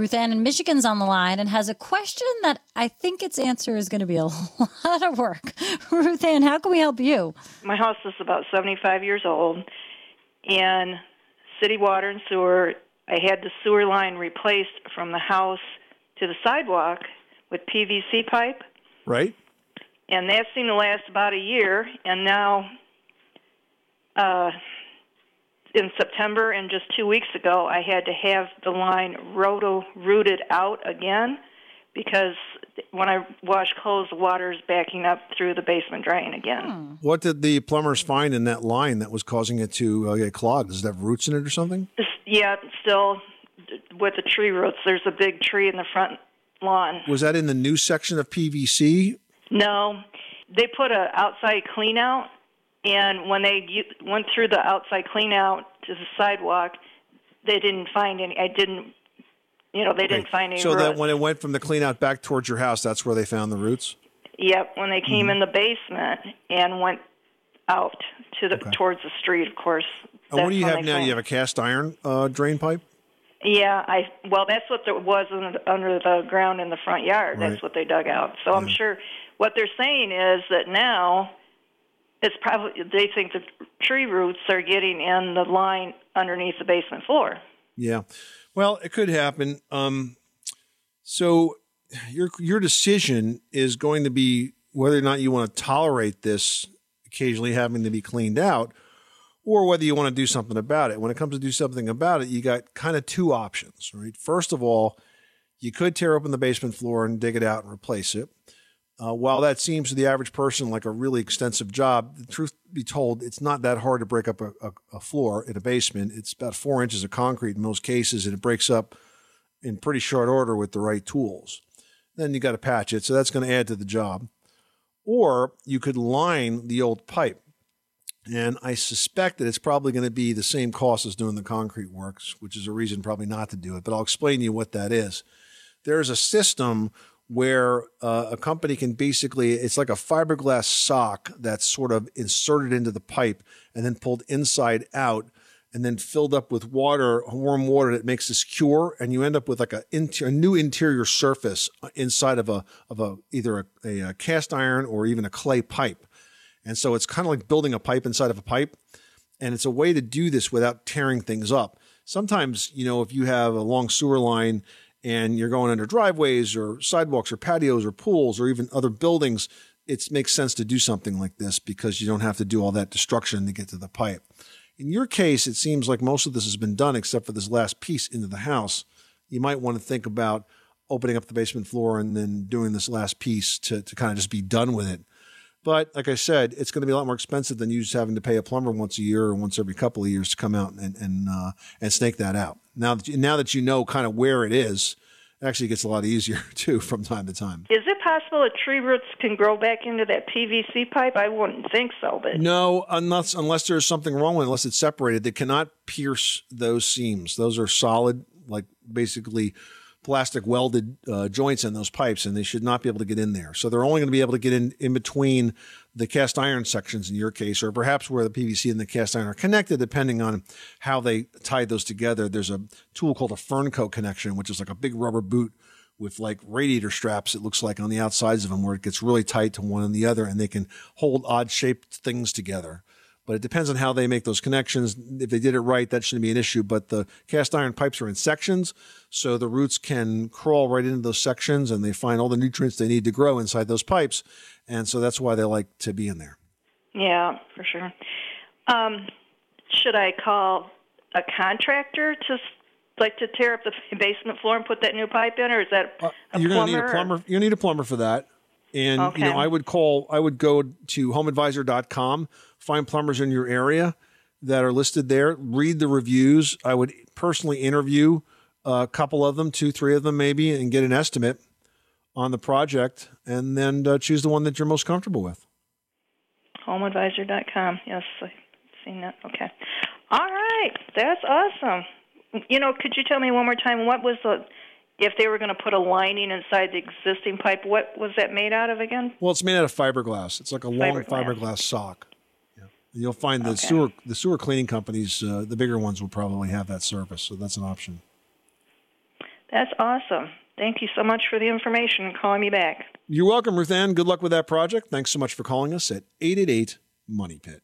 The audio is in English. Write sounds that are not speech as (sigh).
Ruth Ann in Michigan's on the line and has a question that I think its answer is going to be a (laughs) lot of work. Ruth Ann, how can we help you? My house is about 75 years old, and city water and sewer, I had the sewer line replaced from the house to the sidewalk with PVC pipe. Right. And that seemed to last about a year, and now uh, in September and just two weeks ago, I had to have the line roto rooted out again because when I wash clothes, the water is backing up through the basement drain again. Hmm. What did the plumbers find in that line that was causing it to uh, get clogged? Does it have roots in it or something? yeah, still with the tree roots. There's a big tree in the front lawn. Was that in the new section of PVC? No, they put a outside clean out and when they went through the outside clean out to the sidewalk, they didn't find any. I didn't, you know, they didn't find any. So roots. that when it went from the clean out back towards your house, that's where they found the roots. Yep, when they came mm-hmm. in the basement and went out to the okay. towards the street, of course. And what do you have now? You have a cast iron uh, drain pipe. Yeah, I well, that's what there was under the ground in the front yard. Right. That's what they dug out. So yeah. I'm sure what they're saying is that now it's probably they think the tree roots are getting in the line underneath the basement floor. Yeah, well, it could happen. Um, so your your decision is going to be whether or not you want to tolerate this occasionally having to be cleaned out, or whether you want to do something about it. When it comes to do something about it, you got kind of two options, right? First of all, you could tear open the basement floor and dig it out and replace it. Uh, while that seems to the average person like a really extensive job, the truth be told, it's not that hard to break up a, a, a, floor in a basement. It's about four inches of concrete in most cases, and it breaks up in pretty short order with the right tools. Then you got to patch it, so that's going to add to the job. Or you could line the old pipe. And I suspect that it's probably going to be the same cost as doing the concrete works, which is a reason probably not to do it. But I'll explain to you what that is. There's a system where uh, a company can basically it's like a fiberglass sock that's sort of inserted into the pipe and then pulled inside out and then filled up with water warm water that makes this cure and you end up with like a, inter- a new interior surface inside of a of a either a, a cast iron or even a clay pipe. And so it's kind of like building a pipe inside of a pipe and it's a way to do this without tearing things up. Sometimes you know if you have a long sewer line and you're going under driveways or sidewalks or patios or pools or even other buildings, it makes sense to do something like this because you don't have to do all that destruction to get to the pipe. In your case, it seems like most of this has been done except for this last piece into the house. You might want to think about opening up the basement floor and then doing this last piece to, to kind of just be done with it. But like I said, it's going to be a lot more expensive than you just having to pay a plumber once a year or once every couple of years to come out and and uh, and snake that out. Now that you, now that you know kind of where it is, it actually gets a lot easier (laughs) too from time to time. Is it possible that tree roots can grow back into that PVC pipe? I wouldn't think so, but no, unless unless there's something wrong with it, unless it's separated, they cannot pierce those seams. Those are solid, like basically plastic welded uh, joints in those pipes, and they should not be able to get in there. So they're only going to be able to get in in between the cast iron sections in your case, or perhaps where the PVC and the cast iron are connected, depending on how they tied those together. There's a tool called a Fernco connection, which is like a big rubber boot with like radiator straps, it looks like on the outsides of them, where it gets really tight to one and the other, and they can hold odd shaped things together but it depends on how they make those connections. If they did it right, that shouldn't be an issue. But the cast iron pipes are in sections, so the roots can crawl right into those sections and they find all the nutrients they need to grow inside those pipes. And so that's why they like to be in there. Yeah, for sure. Um, should I call a contractor to like to tear up the basement floor and put that new pipe in, or is that uh, a you're plumber? Gonna need a plumber. You need a plumber for that. And okay. you know, I would call. I would go to HomeAdvisor.com find plumbers in your area that are listed there. Read the reviews. I would personally interview a couple of them, two, three of them maybe, and get an estimate on the project, and then uh, choose the one that you're most comfortable with. HomeAdvisor.com. Yes, I've seen that. Okay. All right. That's awesome. You know, could you tell me one more time what was the if they were going to put a lining inside the existing pipe, what was that made out of again? Well, it's made out of fiberglass. It's like a long fiberglass sock. Yeah. You'll find the okay. sewer the sewer cleaning companies, uh, the bigger ones, will probably have that service, so that's an option. That's awesome. Thank you so much for the information and calling me back. You're welcome, Ruth Ann. Good luck with that project. Thanks so much for calling us at 888 Money Pit.